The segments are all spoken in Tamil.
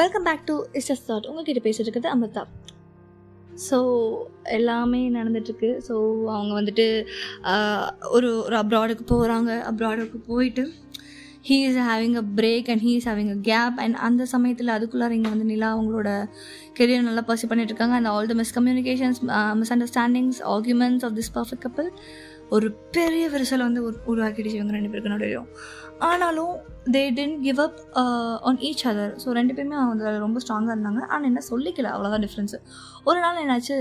Welcome back to is just that உங்ககிட்ட பேசிட்டு இருக்கிறது அமிர்தா. ஸோ எல்லாமே நடந்துட்டுருக்கு ஸோ அவங்க வந்துட்டு ஒரு ஒரு அப்ராடுக்கு போகிறாங்க அப்ராடுக்கு போயிட்டு he is having a break and he is having a gap and அந்த சமயத்தில் அதுக்குள்ளார இங்கே வந்து நிலா அவங்களோட கெரியர் நல்லா பர்சி பண்ணிட்டு இருக்காங்க. And all the miscommunications misunderstandings arguments of this perfect couple ஒரு பெரிய விரிசல் வந்து உருவாக்கிடுச்சு இவங்க ரெண்டு பேருக்கு நடுவையும் ஆனாலும் they tend give up on each other so ரெண்டு பேருமே அவங்க வந்து ரொம்ப ஸ்ட்ராங்காக இருந்தாங்க. ஆனால் என்ன சொல்லிக்கல அவ்வளோதான் டிஃப்ரென்ஸு ஒரு நாள் என்னாச்சு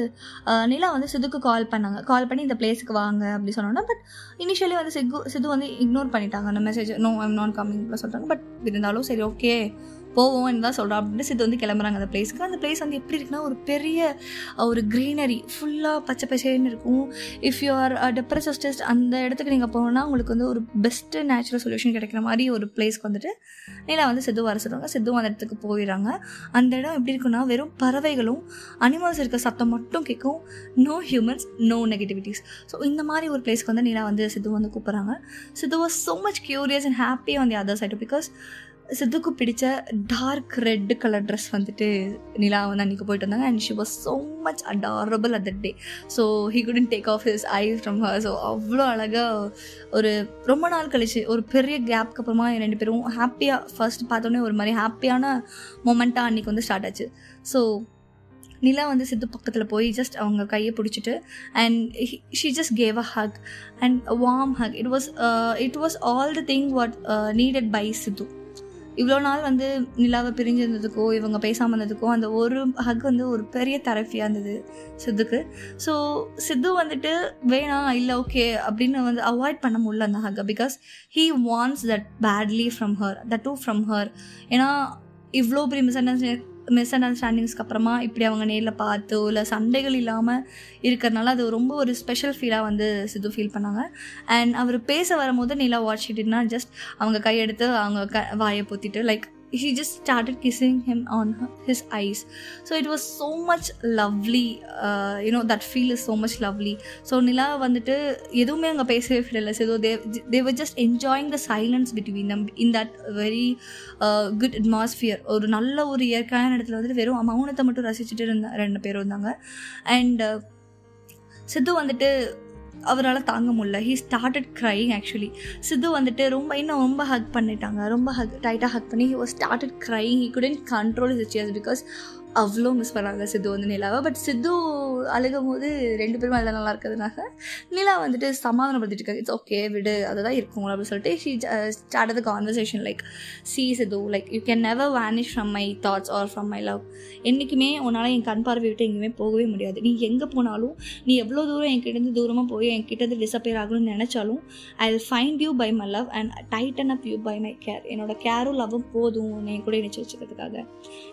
uh, நிலா வந்து சிதுக்கு கால் பண்ணாங்க. கால் பண்ணி இந்த பிளேஸுக்கு வாங்க அப்படி சொன்னோன்னா பட் இனிஷியலி வந்து சிகு சிது வந்து இக்னோர் பண்ணிட்டாங்க அந்த message no I'm not coming சொல்லிட்டாங்க. பட் இருந்தாலும் சரி ஓகே போவோம் தான் சொல்கிறோம் அப்படின்னு சித்து வந்து கிளம்புறாங்க அந்த பிளேஸ்க்கு அந்த பிளேஸ் வந்து எப்படி இருக்குன்னா ஒரு பெரிய ஒரு க்ரீனரி ஃபுல்லாக பச்சை பச்சைன்னு இருக்கும். இஃப் யூ ஆர் டெப்ரஸஸ்டஸ்ட் அந்த இடத்துக்கு நீங்கள் போகணுன்னா உங்களுக்கு வந்து ஒரு பெஸ்ட்டு நேச்சுரல் சொல்யூஷன் கிடைக்கிற மாதிரி ஒரு பிளேஸ்க்கு வந்துட்டு நீலா வந்து சித்து வர சொல்லுவாங்க. சித்துவும் அந்த இடத்துக்கு போயிடுறாங்க. அந்த இடம் எப்படி இருக்குன்னா வெறும் பறவைகளும் அனிமல்ஸ் இருக்க சத்தம் மட்டும் கேட்கும். No humans no negativities so இந்த மாதிரி ஒரு பிளேஸ்க்கு வந்து நீலா வந்து சித்து வந்து கூப்பிட்றாங்க. Sidhu was so much curious and happy on the other side because சித்துக்கு பிடிச்ச டார்க் ரெட் கலர் ட்ரெஸ் வந்துட்டு நிலா வந்து அன்றைக்கி போயிட்டு வந்தாங்க. And she was so much adorable at that day so he couldn't take off his eyes from her so அவ்வளோ அழகாக ஒரு ரொம்ப நாள் கழிச்சு ஒரு பெரிய கேப்க்கு அப்புறமா ரெண்டு பேரும் ஹாப்பியாக ஃபர்ஸ்ட் பார்த்தோன்னே ஒரு மாதிரி ஹாப்பியான மொமெண்ட்டாக அன்றைக்கி வந்து ஸ்டார்ட் ஆச்சு. ஸோ நிலா வந்து சித்து பக்கத்தில் போய் ஜஸ்ட் அவங்க கையை பிடிச்சிட்டு and she just gave a hug and warm hug it was it was all the thing what needed by Sidhu. இவ்வளோ நாள் வந்து நிலாவை பிரிஞ்சிருந்ததுக்கோ இவங்க பேசாமல் இருந்ததுக்கோ அந்த ஒரு ஹக் வந்து ஒரு பெரிய தெரப்பியாக இருந்தது சித்துக்கு. ஸோ சித்து வந்துட்டு வேணாம் இல்லை ஓகே அப்படின்னு வந்து அவாய்ட் பண்ண முடியல அந்த ஹக்கை because he wants that badly from her that too from her ஏன்னா இவ்வளோ பெரிய மிஸ் அண்டர்ஸ்டாண்டிங் மிஸ் அண்டர்ஸ்டாண்டிங்ஸ்க்கு அப்புறமா இப்படி அவங்க நேரில் பார்த்தோ இல்லை சண்டைகள் இல்லாமல் இருக்கிறனால அது ரொம்ப ஒரு ஸ்பெஷல் ஃபீலாக வந்து சித்து ஃபீல் பண்ணாங்க. அண்ட் அவர் பேச வரும்போது நீலா வாட்ச் இட்னா ஜஸ்ட் அவங்க கையெடுத்து அவங்க க வாயை பொத்திட்டு like she just started kissing him on her, his eyes so it was so much lovely uh, you know that feel is so Nila வந்துட்டு எதுவுமே அங்கே பேசவே ஃபீல் ஸோ ஏதோ they they were just enjoying the silence between them in that very good atmosphere ஒரு நல்ல ஒரு இயற்கையான இடத்துல வந்துட்டு வெறும் மௌனத்தை மட்டும் ரசிச்சுட்டு இருந்தா ரெண்டு பேரும் இருந்தாங்க அண்ட் சித்து வந்துட்டு அவரால் தாங்க முடியல. He started crying actually Sidhu வந்துட்டு ரொம்ப இன்னும் ரொம்ப ஹக் பண்ணிட்டாங்க. ரொம்ப ஹக் டைட்டாக ஹக் பண்ணி he was started crying he couldn't control his tears because அவ்வளோ மிஸ் பண்ணாங்க சித்து வந்து நிலாவை. பட் சித்து அழுகும் போது ரெண்டு பேரும் அதில் நல்லா இருக்கிறதுனால நிலா வந்துட்டு சமாதானப்படுத்திட்டு இருக்காங்க. இட்ஸ் ஓகே விடு அதுதான் இருக்கும் அப்படின்னு சொல்லிட்டு she start the conversation like C Sidhu like you can never vanish from my thoughts or from my love என்றைக்குமே உன்னால் என் கண் பார்வை விட்டு எங்கேயுமே போகவே முடியாது. நீ எங்கே போனாலும் நீ எவ்வளோ தூரம் என்கிட்டேருந்து தூரமாக போய் என்கிட்ட டிசப்பியர் ஆகணும்னு நினச்சாலும் I will find you by my love and tighten up you by my care என்னோட கேரும் லவ்வும் போதும் என் கூட இணைச்சி வச்சுக்கிறதுக்காக.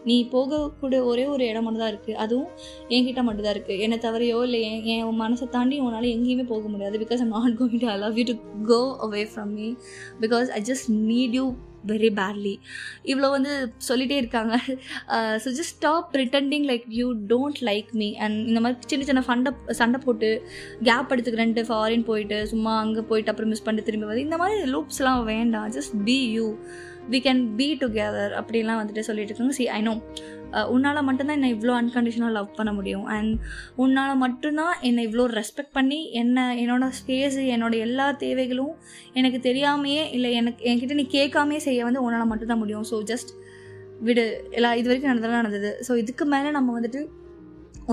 நீ போகக்கூடிய ஒரே ஒரு இடம் மட்டும் தான் இருக்குது அதுவும் என்கிட்ட மட்டும் தான் இருக்குது என்னை தவறையோ இல்லை என் என் மனசை தாண்டி உன்னால் எங்கேயுமே போக முடியாது. Because I'm not going to I love you to go away from me because I just need you very badly இவ்வளோ வந்து சொல்லிகிட்டே இருக்காங்க. So just stop pretending like you don't like me and இந்த மாதிரி சின்ன சின்ன ஃபண்டை சண்டை போட்டு கேப் எடுத்துக்கிறேன்ட்டு ஃபாரின் போயிட்டு சும்மா அங்கே போயிட்டு அப்புறம் மிஸ் பண்ணிட்டு திரும்பி வந்து இந்த மாதிரி லூப்ஸ்லாம் வேண்டாம். Just be you we can be together அப்படிலாம் வந்துட்டு சொல்லிட்டு இருக்காங்க. சி ஐ நோ உன்னால் மட்டும்தான் என்னை இவ்வளோ அன்கண்டிஷனாக லவ் பண்ண முடியும். அண்ட் உன்னால் மட்டும்தான் என்னை இவ்வளோ ரெஸ்பெக்ட் பண்ணி என்ன என்னோட ஸ்பேஸு என்னோட எல்லா தேவைகளும் எனக்கு தெரியாமையே இல்லை எனக்கு என்கிட்ட நீ கேட்காமே செய்ய வந்து உன்னால் மட்டும்தான் முடியும். ஸோ ஜஸ்ட் விடு. எல்லாம் இது வரைக்கும் நடந்ததெல்லாம் நடந்தது. ஸோ இதுக்கு மேலே நம்ம வந்துட்டு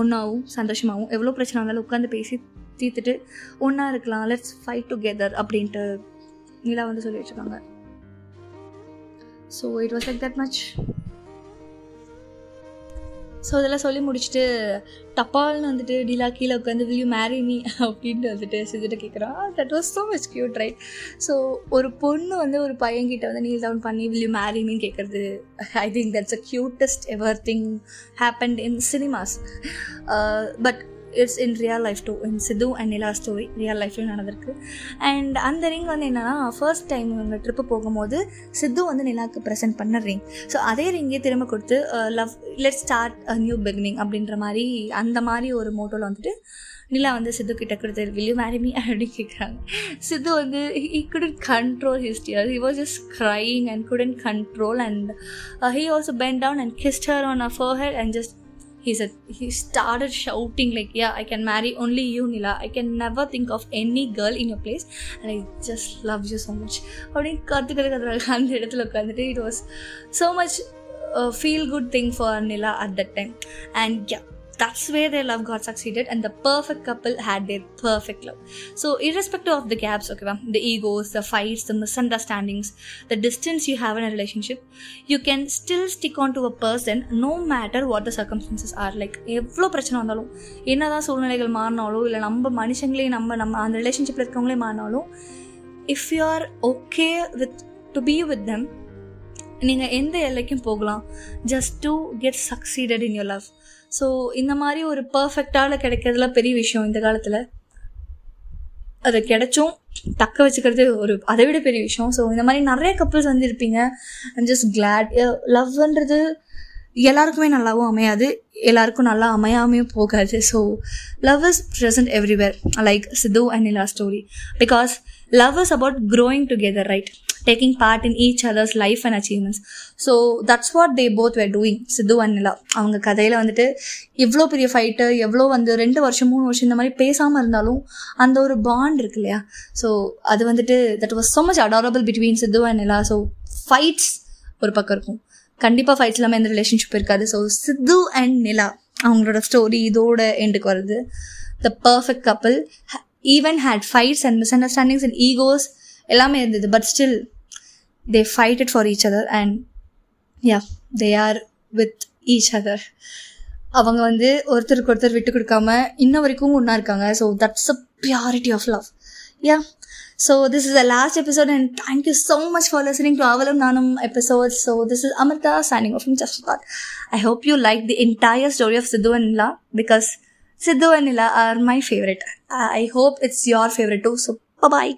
ஒன்றாவும் சந்தோஷமாகவும் எவ்வளோ பிரச்சனை இருந்தாலும் உட்காந்து பேசி தீர்த்துட்டு ஒன்றா இருக்கலாம். லெட்ஸ் ஃபைட் டுகெதர் அப்படின்ட்டு நிலா வந்து சொல்லி வச்சுருக்காங்க so it was like that much so இதெல்லாம் சொல்லி முடிச்சுட்டு டப்பால்னு வந்துட்டு டீலா கீழே உட்காந்து வில் யூ மேரி மீ அப்படின்ட்டு வந்துட்டு சிஜிட்ட கேட்குறான் that was so much cute right so ஒரு பொண்ணு வந்து ஒரு பையன்கிட்ட வந்து நீல் டவுன் பண்ணி வில் யூ மேரி மீன்னு கேட்குறது I think that's a cutest ever thing happened in cinemas but it's in real life too in Sidhu and Nila story real லைஃப்லையும் நடந்திருக்கு. அண்ட் அந்த ரிங் வந்து என்னென்னா ஃபர்ஸ்ட் டைம் இவங்க ட்ரிப்பு போகும்போது சித்து வந்து நிலாவுக்கு ப்ரெசென்ட் பண்ண ரிங் ஸோ அதே ரிங்கே திரும்ப கொடுத்து love let start a new beginning அப்படின்ற மாதிரி அந்த மாதிரி ஒரு மோட்டோவில் வந்துட்டு நிலா வந்து சித்து கிட்ட கொடுத்து வில்யூ மேரிமி அப்படின்னு கேட்குறாங்க சித்து வந்து he couldn't control his tears he was just crying and couldn't control and he also bent down and kissed her on a forehead and just he said he started shouting like yeah i can marry only you nila i can never think of any girl in your place and i just love you so much அப்படின்னு கற்று கற்று கத்துறாங்க அந்த இடத்துல உட்காந்துட்டு it was so much feel good thing for Nila at that time and yeah that's where their love got succeeded and the perfect couple had their perfect love so irrespective of the gaps okay ma'am, the egos the fights the misunderstandings the distance you have in a relationship you can still stick on to a person no matter what the circumstances are like எவ்வளோ பிரச்சனை வந்தாலும் என்னதான் சூழ்நிலைகள் மாறினாலும் இல்லை நம்ம மனுஷங்களே நம்ம நம்ம அந்த ரிலேஷன்ஷிப்பில் இருக்கவங்களே மாறினாலும் if you are okay with to be with them நீங்கள் எந்த எல்லைக்கும் போகலாம் just to get succeeded in your love so இந்த மாதிரி ஒரு பர்ஃபெக்டால கிடைக்கிறதுல பெரிய விஷயம் இந்த காலத்தில். அது கிடைச்சும் தக்க வச்சுக்கிறது ஒரு அதை விட பெரிய விஷயம். ஸோ இந்த மாதிரி நிறைய கப்புள்ஸ் வந்து இருப்பீங்க. ஐம் ஜஸ்ட் கிளாட் லவ்ன்றது எல்லாருக்குமே நல்லாவும் அமையாது. எல்லாருக்கும் நல்லா அமையாமையும் போகாது. So love is present everywhere like Siddhu and Nila story because love is about growing together right taking part in each others life and achievements so that's what they both were doing Siddhu and Nila அவங்க கதையில் வந்துட்டு எவ்வளோ பெரிய ஃபைட்டு எவ்வளோ வந்து ரெண்டு வருஷம் மூணு வருஷம் இந்த மாதிரி பேசாமல் இருந்தாலும் அந்த ஒரு பாண்ட் இருக்கு இல்லையா? ஸோ அது வந்துட்டு that was so much adorable between Siddhu and Nila so fights ஒரு பக்கம் இருக்கும். கண்டிப்பாக ஃபைட்ஸ் இல்லாமல் எந்த ரிலேஷன்ஷிப் இருக்காது. ஸோ சித்து அண்ட் நிலா அவங்களோட ஸ்டோரி இதோட எண்டுக்கு வருது the perfect couple even had fights and misunderstandings and egos எல்லாமே இருந்தது. But still they fight it for each other and yeah they are with each other அவங்க வந்து ஒருத்தருக்கு ஒருத்தர் விட்டு கொடுக்காம இன்ன வரைக்கும் ஒன்றா இருக்காங்க so that's a purity of love yeah So this is the last episode and thank you so much for listening to Avalam Nanam episodes. So this is Amrita signing off from Just Thought. I hope you like the entire story of Sidhu and Nila because Sidhu and Nila are my favorite. I hope it's your favorite too. So bye bye.